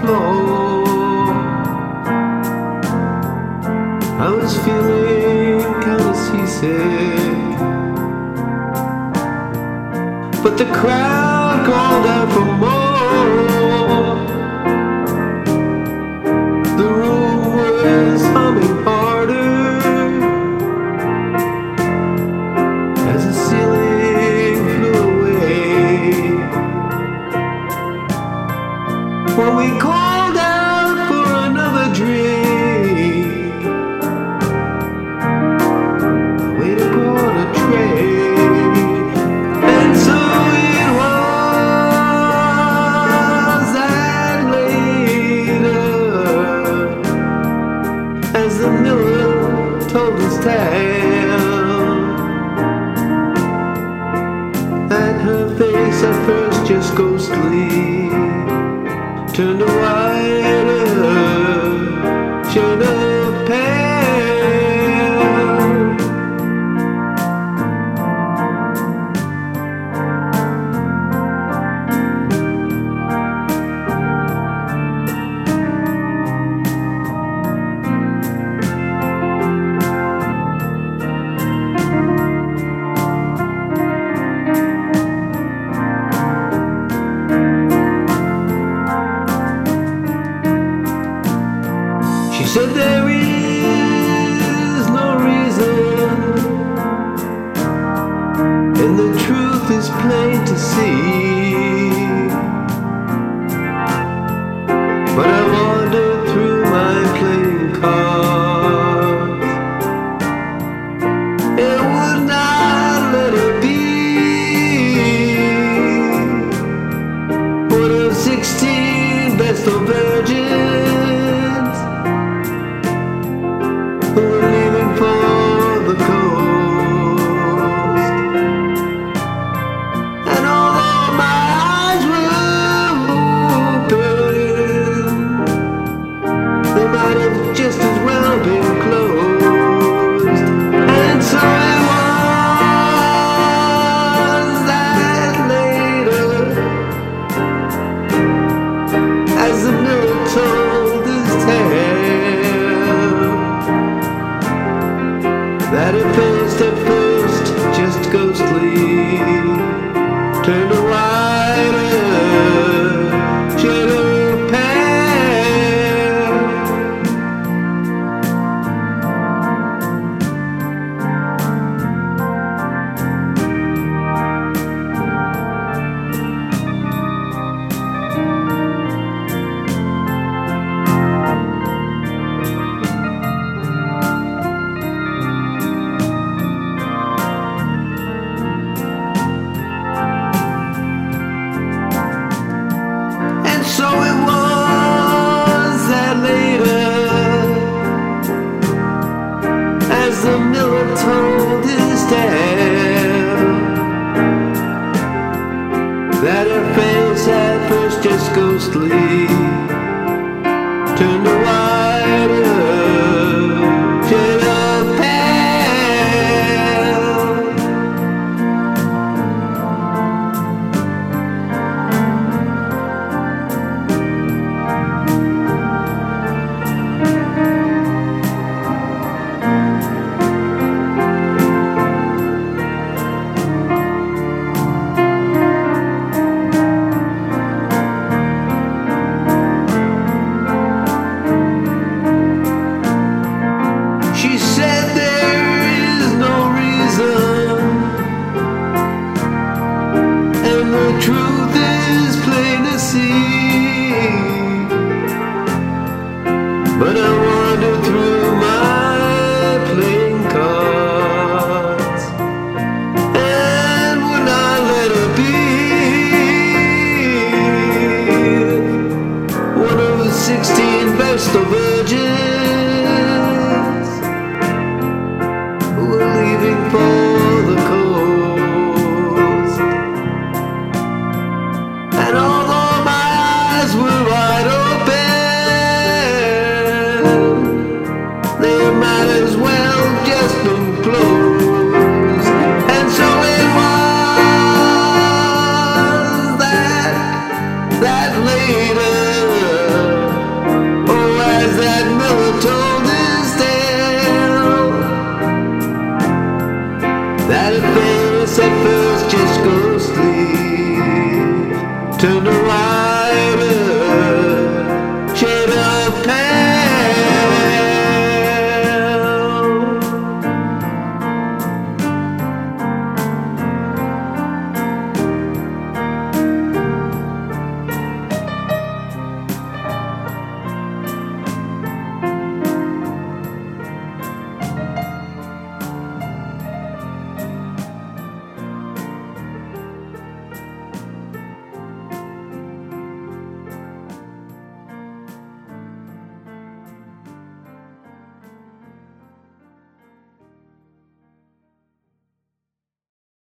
floor. I was feeling kinda seasick, but the crowd called out. Miller told his tale. And her face at first just ghostly turned whiter, showed this plain to see. sleep. But I'm. good.